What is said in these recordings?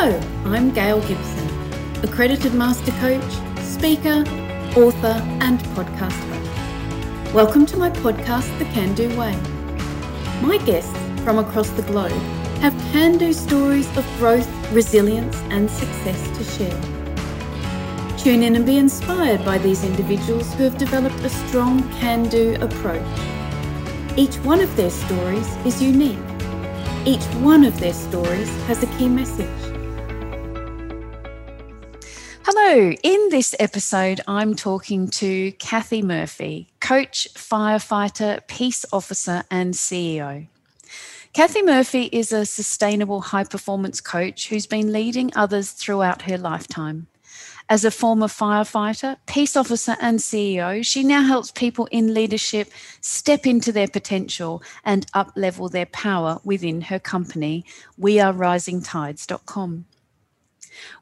Hello, I'm Gail Gibson, accredited master coach, speaker, author, and podcast host. Welcome to my podcast, The Can Do Way. My guests from across the globe have can do stories of growth, resilience, and success to share. Tune in and be inspired by these individuals who have developed a strong can do approach. Each one of their stories is unique. Each one of their stories has a key message. Hello, in this episode, I'm talking to Kathy Murphy, coach, firefighter, peace officer, and CEO. Kathy Murphy is a sustainable high performance coach who's been leading others throughout her lifetime. As a former firefighter, peace officer, and CEO, she now helps people in leadership step into their potential and uplevel their power within her company, wearerisingtides.com.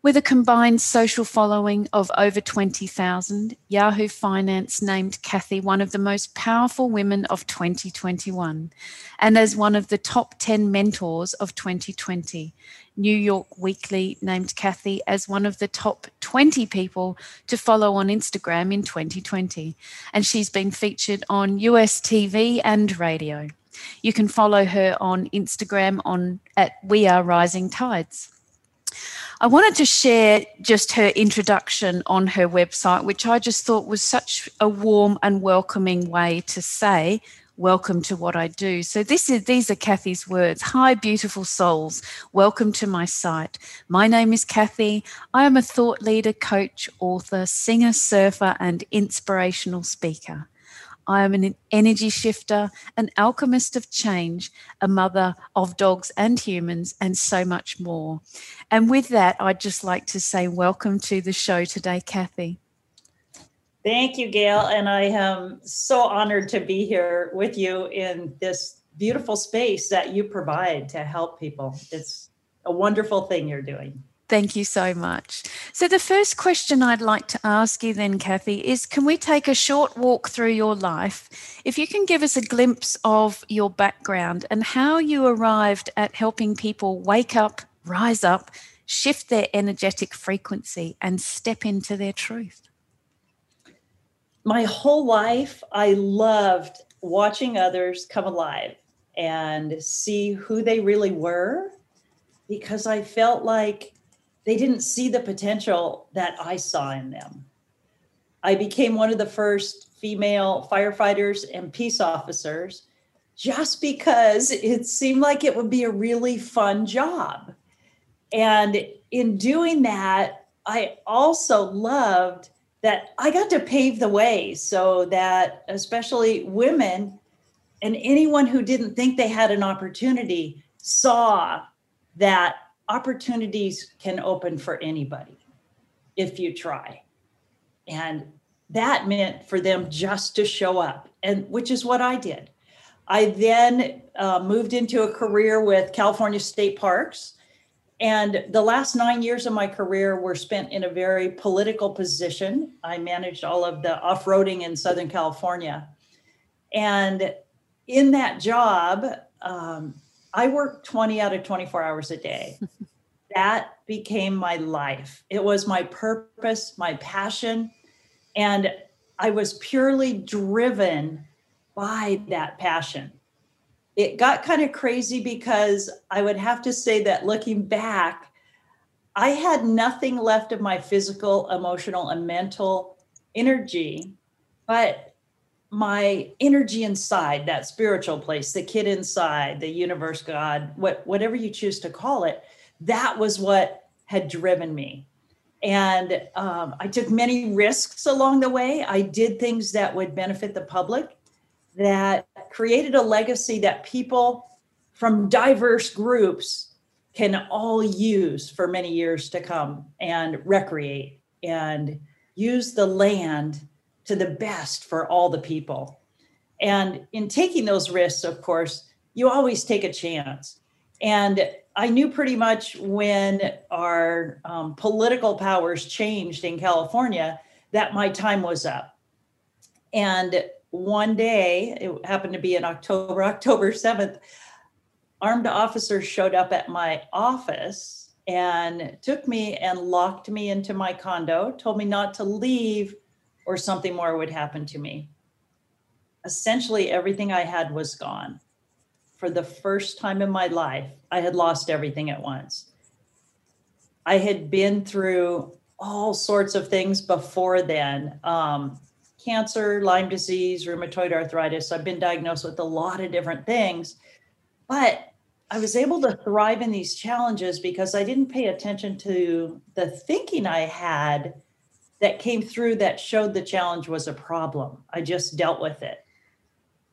With a combined social following of over 20,000, Yahoo Finance named Kathy one of the most powerful women of 2021 and as one of the top 10 mentors of 2020. New York Weekly named Kathy as one of the top 20 people to follow on Instagram in 2020, and she's been featured on US TV and radio. You can follow her on Instagram on at We Are Rising Tides. I wanted to share just her introduction on her website, which I just thought was such a warm and welcoming way to say, Welcome to what I do. So this is these are Kathy's words. Hi, beautiful souls. Welcome to my site. My name is Kathy. I am a thought leader, coach, author, singer, surfer, and inspirational speaker. I am an energy shifter, an alchemist of change, a mother of dogs and humans, and so much more. And with that, I'd just like to say welcome to the show today, Kathy. Thank you, Gail. And I am so honored to be here with you in this beautiful space that you provide to help people. It's a wonderful thing you're doing. Thank you so much. So, the first question I'd like to ask you then, Kathy, is can we take a short walk through your life? If you can give us a glimpse of your background and how you arrived at helping people wake up, rise up, shift their energetic frequency, and step into their truth. My whole life, I loved watching others come alive and see who they really were because I felt like they didn't see the potential that I saw in them. I became one of the first female firefighters and peace officers just because it seemed like it would be a really fun job. And in doing that, I also loved that I got to pave the way so that especially women and anyone who didn't think they had an opportunity saw that opportunities can open for anybody if you try. And that meant for them just to show up, and which is what I did. I then uh, moved into a career with California State Parks. And the last nine years of my career were spent in a very political position. I managed all of the off roading in Southern California. And in that job, um, I worked 20 out of 24 hours a day. that became my life. It was my purpose, my passion. And I was purely driven by that passion. It got kind of crazy because I would have to say that looking back, I had nothing left of my physical, emotional, and mental energy, but my energy inside that spiritual place, the kid inside, the universe, God, what, whatever you choose to call it, that was what had driven me. And um, I took many risks along the way. I did things that would benefit the public, that created a legacy that people from diverse groups can all use for many years to come and recreate and use the land to the best for all the people. And in taking those risks, of course, you always take a chance. And I knew pretty much when our um, political powers changed in California that my time was up. And one day, it happened to be in October, October 7th, armed officers showed up at my office and took me and locked me into my condo, told me not to leave or something more would happen to me. Essentially, everything I had was gone. For the first time in my life, I had lost everything at once. I had been through all sorts of things before then um, cancer, Lyme disease, rheumatoid arthritis. I've been diagnosed with a lot of different things. But I was able to thrive in these challenges because I didn't pay attention to the thinking I had that came through that showed the challenge was a problem. I just dealt with it.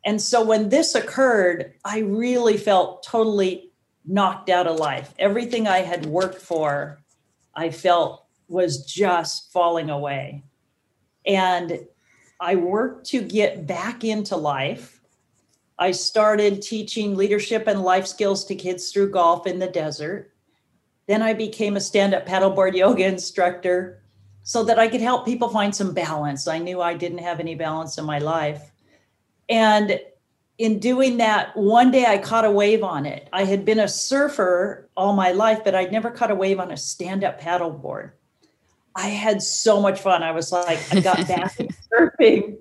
And so when this occurred, I really felt totally knocked out of life. Everything I had worked for, I felt was just falling away. And I worked to get back into life. I started teaching leadership and life skills to kids through golf in the desert. Then I became a stand up paddleboard yoga instructor so that I could help people find some balance. I knew I didn't have any balance in my life. And in doing that, one day I caught a wave on it. I had been a surfer all my life, but I'd never caught a wave on a stand up paddleboard. I had so much fun. I was like, I got back into surfing,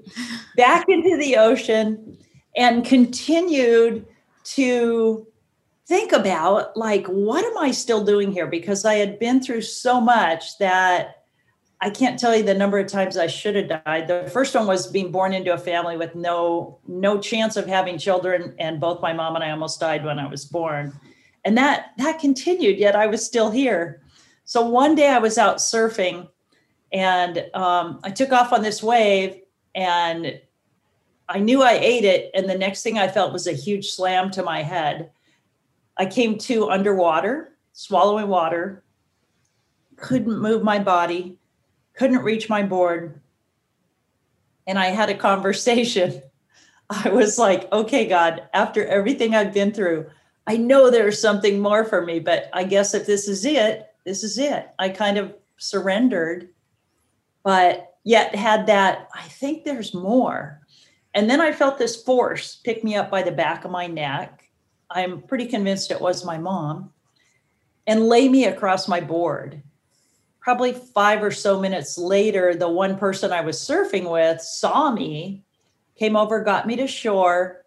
back into the ocean, and continued to think about like, what am I still doing here? Because I had been through so much that I can't tell you the number of times I should have died. The first one was being born into a family with no no chance of having children, and both my mom and I almost died when I was born, and that that continued. Yet I was still here. So one day I was out surfing, and um, I took off on this wave, and I knew I ate it, and the next thing I felt was a huge slam to my head. I came to underwater, swallowing water, couldn't move my body couldn't reach my board. And I had a conversation. I was like, okay, God, after everything I've been through, I know there's something more for me, but I guess if this is it, this is it. I kind of surrendered, but yet had that, I think there's more. And then I felt this force pick me up by the back of my neck. I'm pretty convinced it was my mom and lay me across my board probably five or so minutes later, the one person I was surfing with saw me, came over, got me to shore,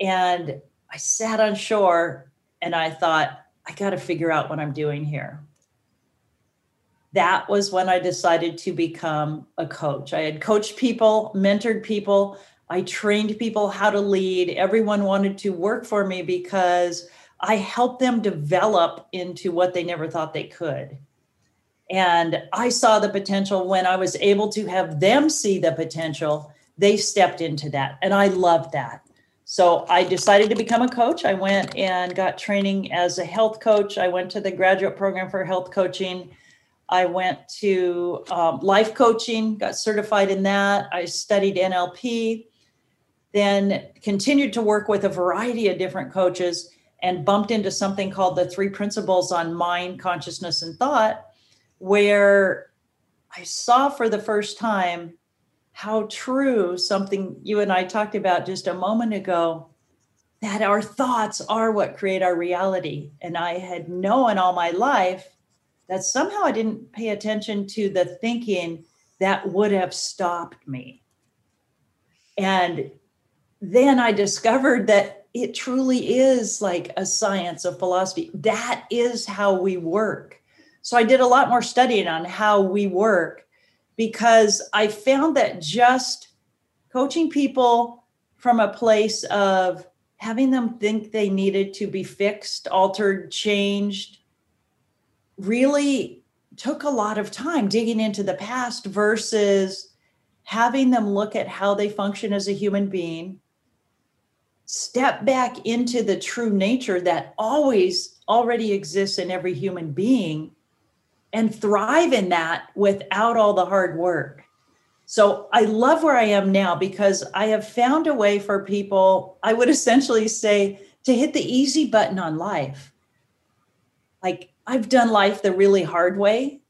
and I sat on shore and I thought, I got to figure out what I'm doing here. That was when I decided to become a coach. I had coached people, mentored people, I trained people how to lead. Everyone wanted to work for me because I helped them develop into what they never thought they could. And I saw the potential when I was able to have them see the potential, they stepped into that. And I loved that. So I decided to become a coach. I went and got training as a health coach. I went to the graduate program for health coaching. I went to um, life coaching, got certified in that. I studied NLP, then continued to work with a variety of different coaches and bumped into something called the three principles on mind, consciousness, and thought where I saw for the first time how true something you and I talked about just a moment ago that our thoughts are what create our reality. And I had known all my life that somehow I didn't pay attention to the thinking that would have stopped me. And then I discovered that it truly is like a science of philosophy. That is how we work. So I did a lot more studying on how we work because I found that just coaching people from a place of having them think they needed to be fixed, altered, changed really took a lot of time digging into the past versus having them look at how they function as a human being step back into the true nature that always already exists in every human being and thrive in that without all the hard work. So I love where I am now because I have found a way for people, I would essentially say, to hit the easy button on life. Like I've done life the really hard way.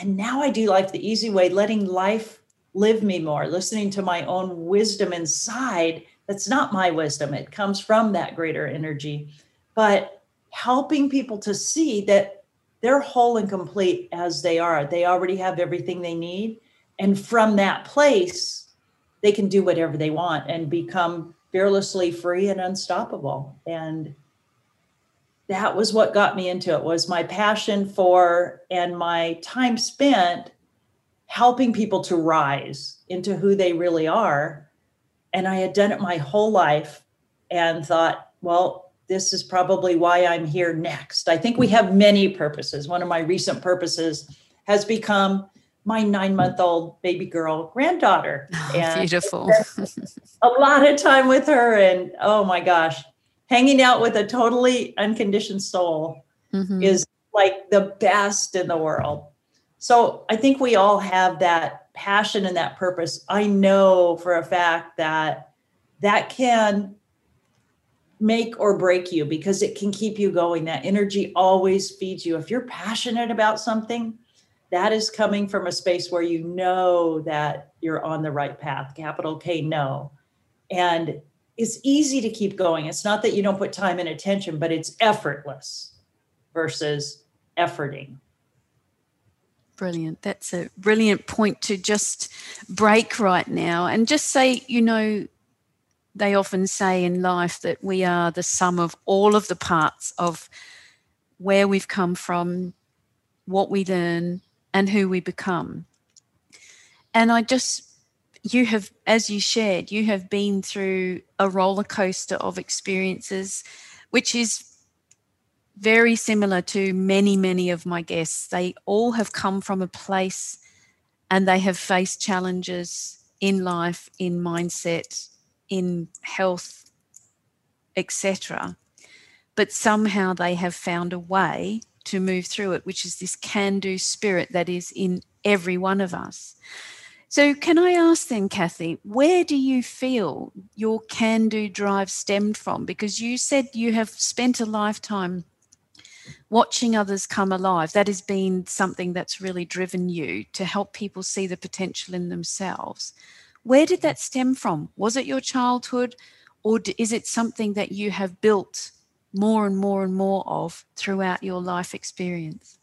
And now I do life the easy way, letting life live me more, listening to my own wisdom inside. That's not my wisdom, it comes from that greater energy. But helping people to see that they're whole and complete as they are. They already have everything they need. And from that place, they can do whatever they want and become fearlessly free and unstoppable. And that was what got me into it was my passion for and my time spent helping people to rise into who they really are. And I had done it my whole life and thought, well, this is probably why I'm here next. I think we have many purposes. One of my recent purposes has become my nine month old baby girl granddaughter. Oh, and beautiful. a lot of time with her. And oh my gosh, hanging out with a totally unconditioned soul mm-hmm. is like the best in the world. So I think we all have that passion and that purpose. I know for a fact that that can make or break you because it can keep you going. That energy always feeds you. If you're passionate about something, that is coming from a space where you know that you're on the right path, capital K, know. And it's easy to keep going. It's not that you don't put time and attention, but it's effortless versus efforting. Brilliant. That's a brilliant point to just break right now and just say, you know, they often say in life that we are the sum of all of the parts of where we've come from, what we learn, and who we become. And I just, you have, as you shared, you have been through a roller coaster of experiences, which is very similar to many, many of my guests. They all have come from a place and they have faced challenges in life, in mindset, in health, etc. But somehow they have found a way to move through it, which is this can do spirit that is in every one of us. So, can I ask then, Kathy, where do you feel your can do drive stemmed from? Because you said you have spent a lifetime watching others come alive. That has been something that's really driven you to help people see the potential in themselves. Where did that stem from? Was it your childhood, or is it something that you have built more and more and more of throughout your life experience?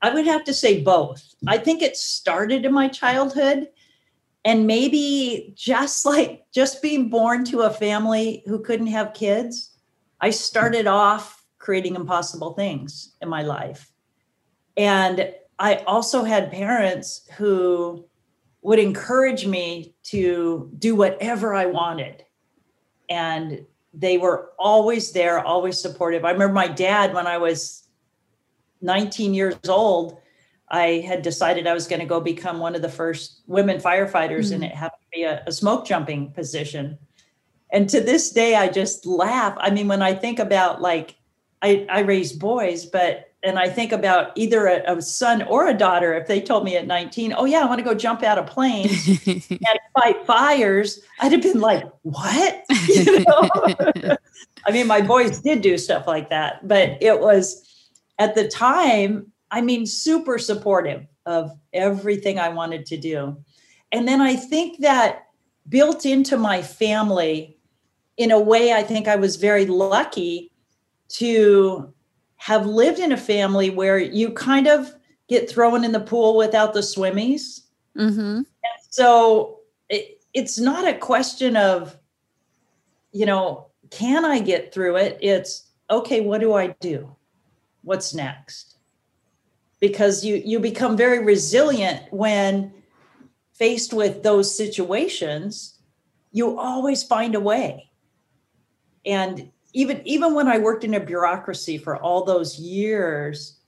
I would have to say both. I think it started in my childhood and maybe just like just being born to a family who couldn't have kids, I started off creating impossible things in my life. And I also had parents who would encourage me to do whatever I wanted. And they were always there, always supportive. I remember my dad when I was 19 years old, I had decided I was going to go become one of the first women firefighters, mm-hmm. and it happened to be a, a smoke jumping position. And to this day, I just laugh. I mean, when I think about like, I, I raised boys, but and I think about either a, a, son or a daughter, if they told me at 19, oh, yeah, I want to go jump out of planes and fight fires, I'd have been like, what? You know? I mean, my boys did do stuff like that, but it was at the time, I mean, super supportive of everything I wanted to do. And then I think that built into my family, in a way, I think I was very lucky to have lived in a family where you kind of get thrown in the pool without the swimmies. Mm-hmm. so it, it's not a question of, you know, can I get through it? It's okay, what do I do? What's next? Because you you become very resilient when faced with those situations, you always find a way. And even even when I worked in a bureaucracy for all those years,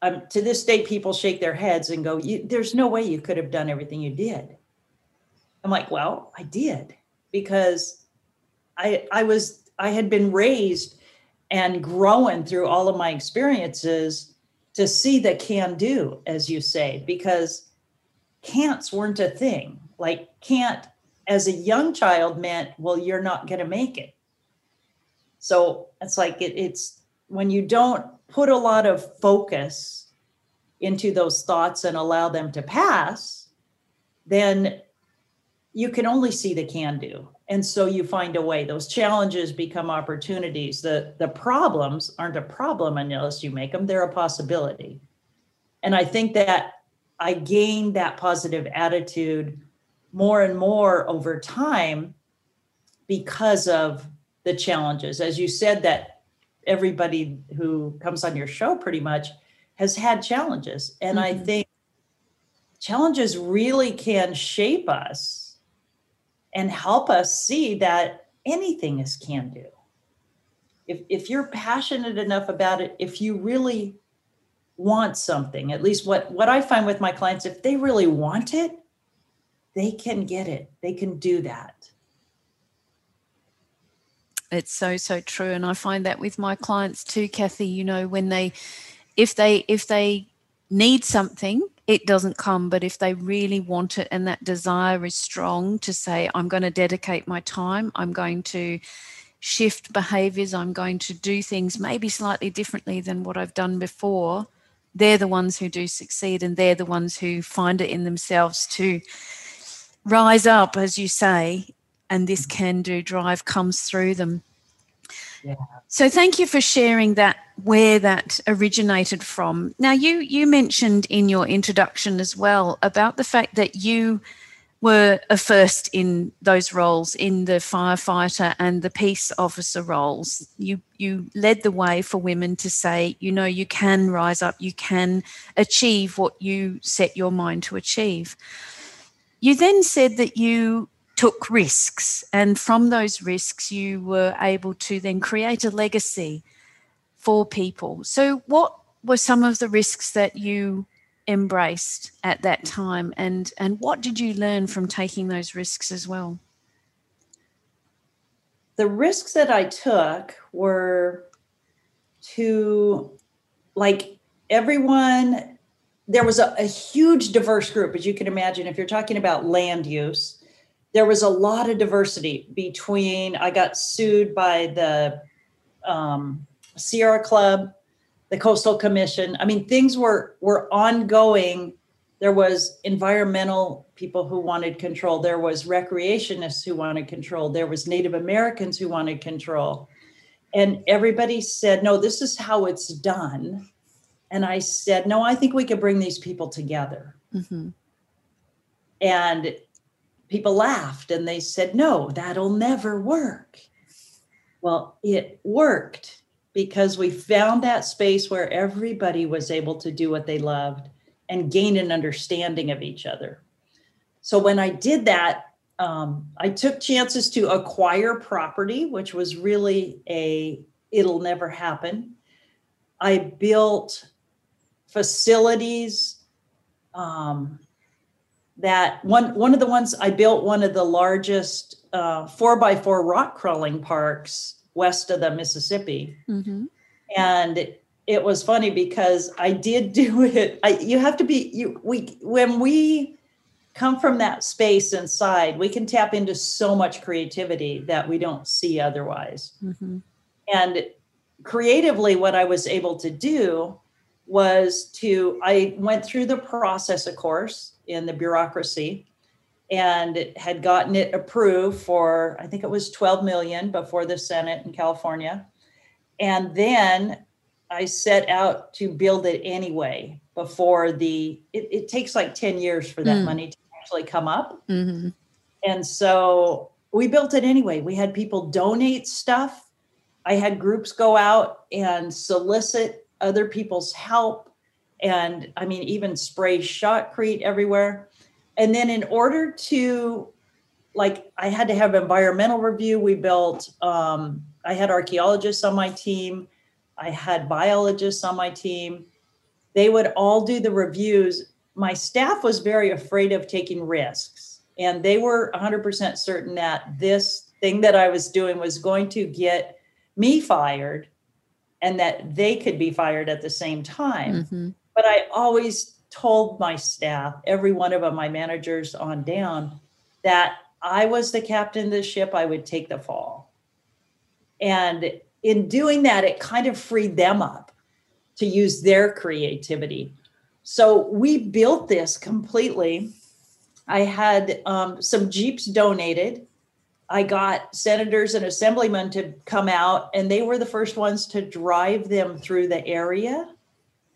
um, to this day, people shake their heads and go, "There's no way you could have done everything you did." I'm like, "Well, I did because I I was I had been raised and growing through all of my experiences to see the can do, as you say, because can'ts weren't a thing. Like can't as a young child meant, well, you're not going to make it so it's like it, it's when you don't put a lot of focus into those thoughts and allow them to pass, then you can only see the can do. and so you find a way. Those challenges become opportunities. The the problems aren't a problem unless you make them they're a possibility. And i think that i gained that positive attitude more and more over time because of the challenges as you said that everybody who comes on your show pretty much has had challenges and mm-hmm. i think challenges really can shape us and help us see that anything is can do. If, if you're passionate enough about it, if you really want something, at least what, what I find with my clients, if they really want it, they can get it. They can do that. It's so, so true. And I find that with my clients too, Kathy, you know, when they, if they, if they need something it doesn't come. But if they really want it and that desire is strong to say, I'm going to dedicate my time, I'm going to shift behaviors, I'm going to do things maybe slightly differently than what I've done before, they're the ones who do succeed and they're the ones who find it in themselves to rise up, as you say, and this mm-hmm. can do drive comes through them. Yeah. So thank you for sharing that where that originated from. Now you you mentioned in your introduction as well about the fact that you were a first in those roles in the firefighter and the peace officer roles. You you led the way for women to say, you know, you can rise up, you can achieve what you set your mind to achieve. You then said that you took risks. And from those risks, you were able to then create a legacy for people. So, what were some of the risks that you embraced at that time? And, and what did you learn from taking those risks as well? The risks that I took were to, like, everyone, there was a, a huge diverse group, as you can imagine, if you're talking about land use there was a lot of diversity between i got sued by the um, sierra club the coastal commission. I mean things were were ongoing. There was environmental people who wanted control. There was recreationists who wanted control. There was native americans who wanted control. And everybody said no this is how it's done. And i said no i think we could bring these people together. Mm-hmm. and people laughed and they said, no, that'll never work. Well, it worked because we found that space where everybody was able to do what they loved and gain an understanding of each other. So when I did that, um, I took chances to acquire property, which was really a it'll never happen. I built facilities um, that one one of the ones I built one of the largest uh, four by four rock crawling parks west of the Mississippi, mm-hmm. and it, it, was funny because I did do it. I you have to be you we when we come from that space inside, we can tap into so much creativity that we don't see otherwise. Mm-hmm. And creatively, what I was able to do was to I went through the process, of course in the bureaucracy and had gotten it approved for i think it was 12 million before the senate in california. And then i set out to build it anyway before the it, it takes like 10 years for that mm. money to actually come up. Mm-hmm. and so we built it anyway. We had people donate stuff. I had groups go out and solicit other people's help and I mean, even spray shotcrete everywhere. And then in order to, like, I had to have environmental review. We built, um, I had archaeologists on my team, I had biologists on my team. They would all do the reviews. My staff was very afraid of taking risks, and they were 100% certain that this thing that I was doing was going to get me fired and that they could be fired at the same time. Mm-hmm. But I always told my staff, every one of them, my managers on down, that I was the captain of the ship, I would take the fall. And in doing that, it kind of freed them up to use their creativity. So we built this completely. I had um, some Jeeps donated. I got senators and assemblymen to come out, and they were the first ones to drive them through the area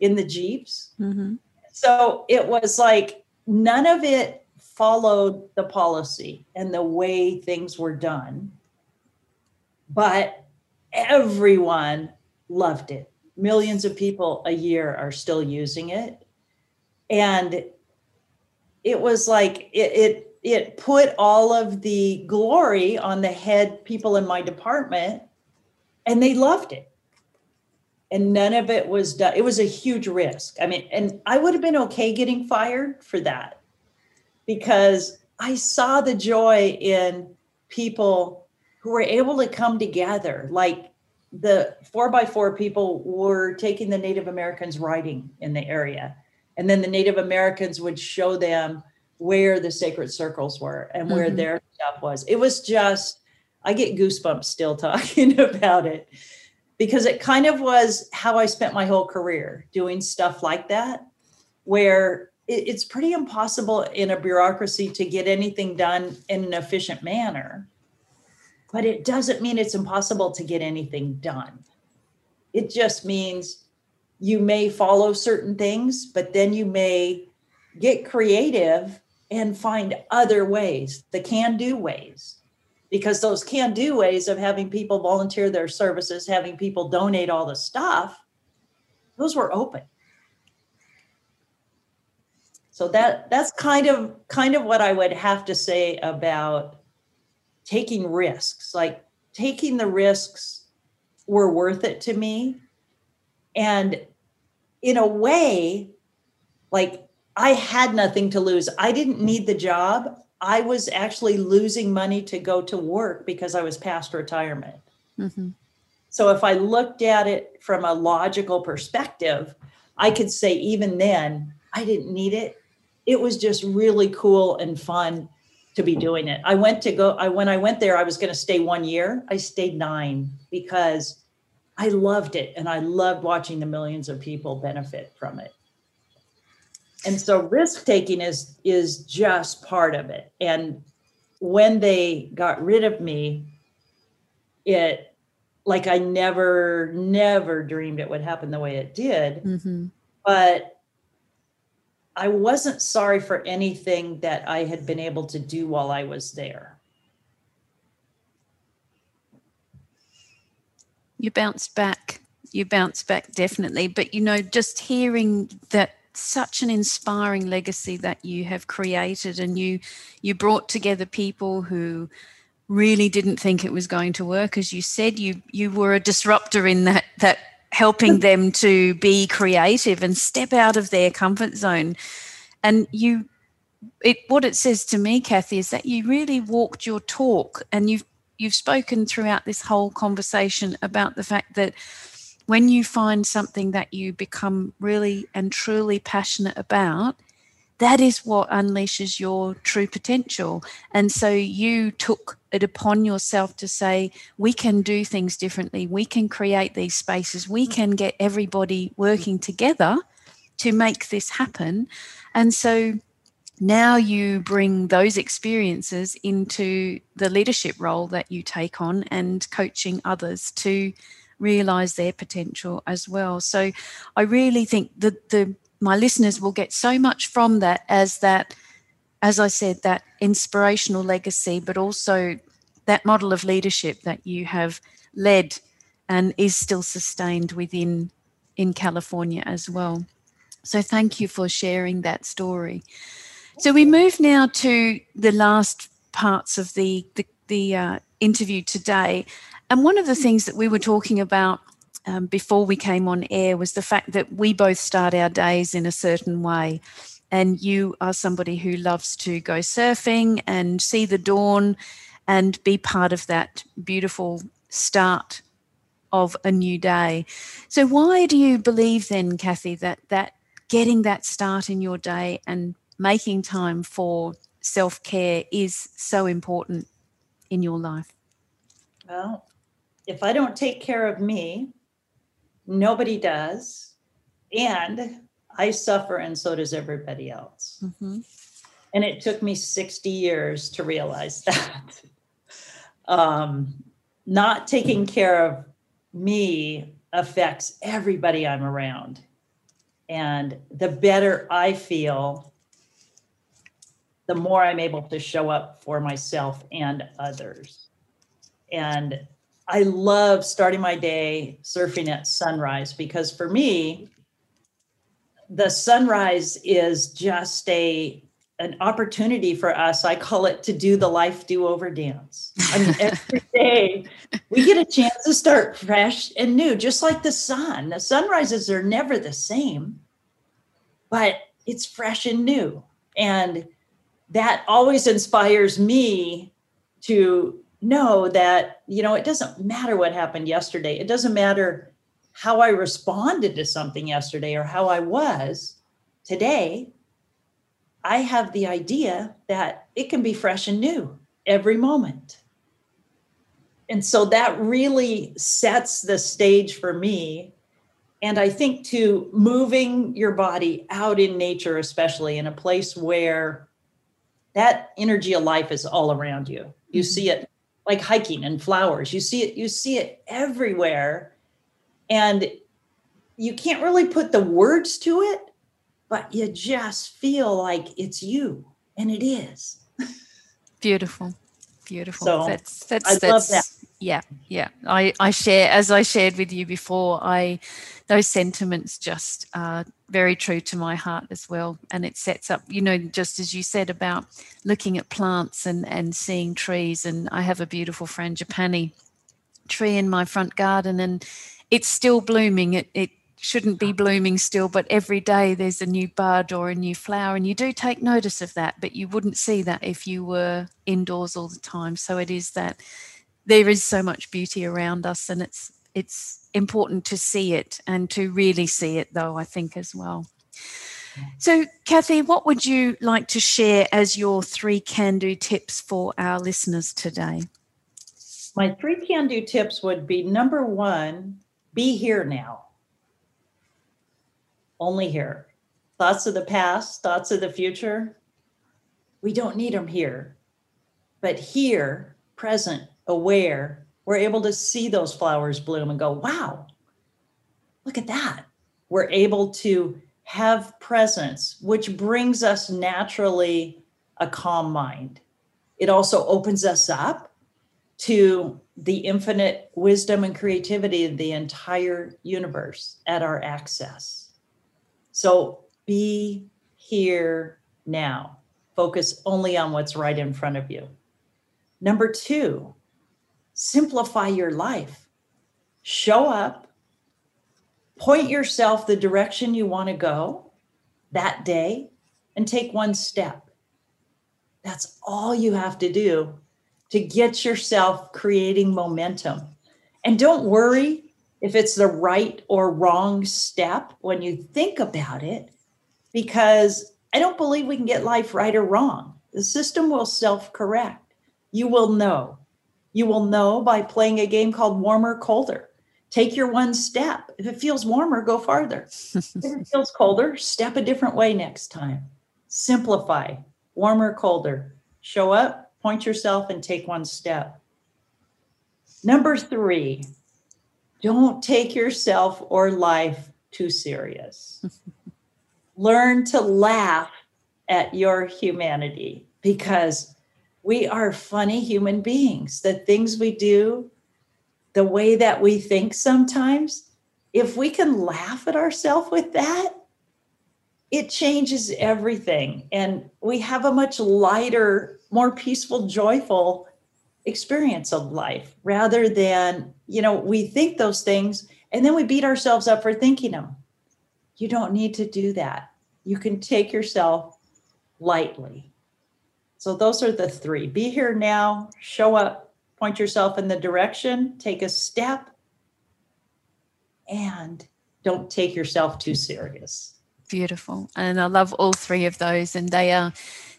in the Jeeps. Mm-hmm. So it was like none of it followed the policy and the way things were done, but everyone loved it. Millions of people a year are still using it. And it was like it, it it put all of the glory on the head people in my department and they loved it and none of it was done it was a huge risk i mean and i would have been okay getting fired for that because i saw the joy in people who were able to come together like the four by four people were taking the native americans riding in the area and then the native americans would show them where the sacred circles were and where mm-hmm. their stuff was. It was just, I get goosebumps still talking about it because it kind of was how I spent my whole career doing stuff like that, where it, it's pretty impossible in a bureaucracy to get anything done in an efficient manner. But it doesn't mean it's impossible to get anything done. It just means you may follow certain things, but then you may get creative and find other ways, the can do ways. Because those can do ways of having people volunteer their services, having people donate all the stuff, those were open. So that that's kind of kind of what I would have to say about taking risks. Like taking the risks were worth it to me. And in a way, like I had nothing to lose. I didn't need the job. I was actually losing money to go to work because I was past retirement. Mm-hmm. So if I looked at it from a logical perspective, I could say even then I didn't need it. It was just really cool and fun to be doing it. I went to go I when I went there I was going to stay 1 year. I stayed 9 because I loved it and I loved watching the millions of people benefit from it and so risk taking is is just part of it. And when they got rid of me it like i never never dreamed it would happen the way it did. Mm-hmm. but i wasn't sorry for anything that i had been able to do while i was there. You bounced back. You bounced back definitely. But you know just hearing that such an inspiring legacy that you have created and you you brought together people who really didn't think it was going to work. As you said you you were a disruptor in that that helping them to be creative and step out of their comfort zone. And you it what it says to me kathy is that you really walked your talk and you've you've spoken throughout this whole conversation about the fact that when you find something that you become really and truly passionate about, that is what unleashes your true potential. And so you took it upon yourself to say, we can do things differently. We can create these spaces. We can get everybody working together to make this happen. And so now you bring those experiences into the leadership role that you take on and coaching others to realize their potential as well. So I really think that the my listeners will get so much from that as that as I said that inspirational legacy but also that model of leadership that you have led and is still sustained within in California as well. So thank you for sharing that story. So we move now to the last parts of the the, the uh, interview today, and one of the things that we were talking about um, before we came on air was the fact that we both start our days in a certain way. And you are somebody who loves to go surfing and see the dawn and be part of that beautiful start of a new day. So, why do you believe then, Kathy, that that getting that start in your day and making time for self care is so important in your life? Well, if I don't take care of me, nobody does. And I suffer, and so does everybody else. Mm-hmm. And it took me 60 years to realize that. um, not taking care of me affects everybody I'm around. And the better I feel, the more I'm able to show up for myself and others. And I love starting my day surfing at sunrise because for me, the sunrise is just a an opportunity for us. I call it to do the life do over dance. I mean, every day we get a chance to start fresh and new, just like the sun. The sunrises are never the same, but it's fresh and new. And that always inspires me to know that, you know, it doesn't matter what happened yesterday. It doesn't matter how I responded to something yesterday or how I was today. I have the idea that it can be fresh and new every moment. And so that really sets the stage for me. And I think to moving your body out in nature, especially in a place where that energy of life is all around you. You mm-hmm. see it like hiking and flowers. You see it, you see it everywhere. And you can't really put the words to it, but you just feel like it's you. And it is. Beautiful. Beautiful. So that's that's I that's that. Yeah, yeah. I, I share as I shared with you before, I those sentiments just are very true to my heart as well. And it sets up, you know, just as you said about looking at plants and, and seeing trees. And I have a beautiful frangipani tree in my front garden and it's still blooming. It, it shouldn't be blooming still, but every day there's a new bud or a new flower. And you do take notice of that, but you wouldn't see that if you were indoors all the time. So it is that there is so much beauty around us and it's it's important to see it and to really see it, though, I think, as well. So, Kathy, what would you like to share as your three can do tips for our listeners today? My three can do tips would be number one, be here now. Only here. Thoughts of the past, thoughts of the future, we don't need them here. But here, present, aware, we're able to see those flowers bloom and go, wow, look at that. We're able to have presence, which brings us naturally a calm mind. It also opens us up to the infinite wisdom and creativity of the entire universe at our access. So be here now. Focus only on what's right in front of you. Number two, simplify your life. Show up, point yourself the direction you want to go that day, and take one step. That's all you have to do to get yourself creating momentum. And don't worry if it's the right or wrong step when you think about it, because I don't believe we can get life right or wrong. The system will self correct. You will know you will know by playing a game called warmer, colder. Take your one step. If it feels warmer, go farther. if it feels colder, step a different way next time. Simplify, warmer, colder. Show up, point yourself, and take one step. Number three, don't take yourself or life too serious. Learn to laugh at your humanity because we are funny human beings. The things we do, the way that we think sometimes, if we can laugh at ourselves with that, it changes everything. And we have a much lighter, more peaceful, joyful experience of life rather than, you know, we think those things and then we beat ourselves up for thinking them. You don't need to do that. You can take yourself lightly. So those are the three be here now, show up, point yourself in the direction, take a step, and don't take yourself too serious. Beautiful. And I love all three of those. And they are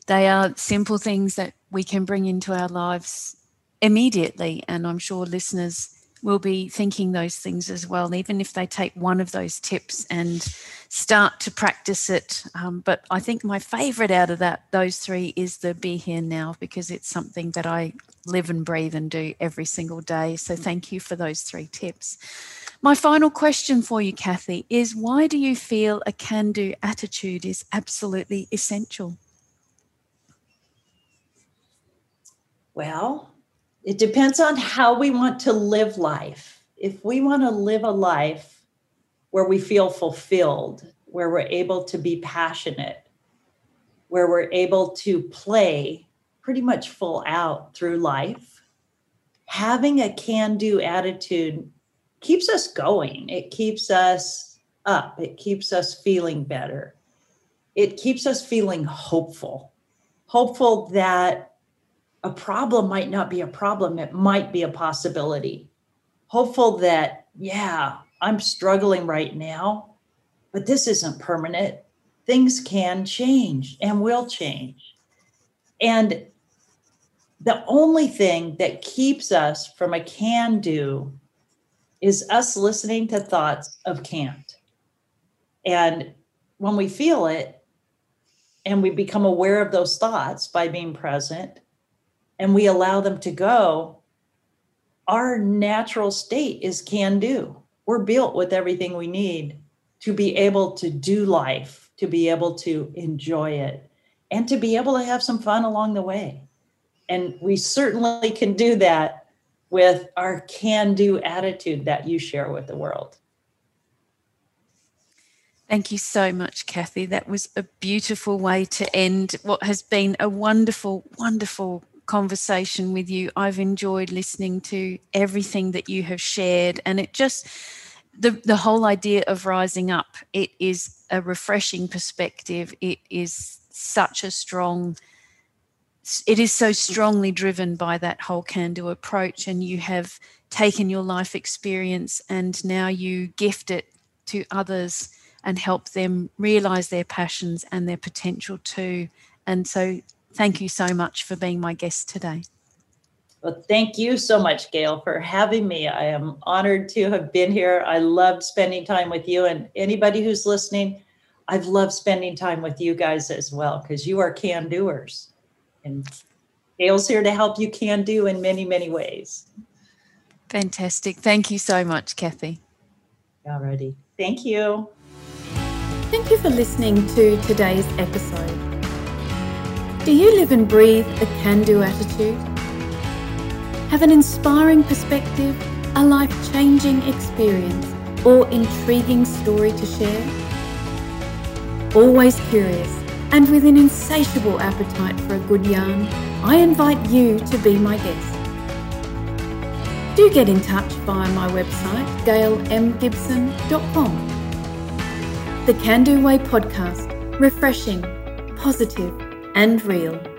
they are simple things that we can bring into our lives immediately. And I'm sure listeners will be thinking those things as well, even if they take one of those tips and start to practice it. Um, but I think my favorite out of that, those three, is the be here now because it's something that I live and breathe and do every single day. So thank you for those three tips. My final question for you, Kathy, is why do you feel a can do attitude is absolutely essential? Well, it depends on how we want to live life. If we want to live a life where we feel fulfilled, where we're able to be passionate, where we're able to play pretty much full out through life, having a can do attitude keeps us going. It keeps us up. It keeps us feeling better. It keeps us feeling hopeful, hopeful that a problem might not be a problem, it might be a possibility. Hopeful that, yeah, I'm struggling right now, but this isn't permanent. Things can change and will change. And the only thing that keeps us from a can do is us listening to thoughts of can't. And when we feel it and we become aware of those thoughts by being present and we allow them to go, our natural state is can do. We're built with everything we need to be able to do life, to be able to enjoy it, and to be able to have some fun along the way. And we certainly can do that with our can do attitude that you share with the world. Thank you so much, Kathy. That was a beautiful way to end what has been a wonderful, wonderful conversation with you. I've enjoyed listening to everything that you have shared, and it just the the whole idea of rising up. It is a refreshing perspective. It is such a strong it is so strongly driven by that whole can do approach and you have taken your life experience and now you gift it to others and help them realize their passions and their potential too and so thank you so much for being my guest today well thank you so much gail for having me i am honored to have been here i loved spending time with you and anybody who's listening i've loved spending time with you guys as well because you are can doers and Gail's here to help you can do in many, many ways. Fantastic. Thank you so much, Kathy. Alrighty. Thank you. Thank you for listening to today's episode. Do you live and breathe a can do attitude? Have an inspiring perspective, a life changing experience, or intriguing story to share? Always curious and with an insatiable appetite for a good yarn, I invite you to be my guest. Do get in touch via my website, gailmgibson.com. The Can Do Way podcast, refreshing, positive, and real.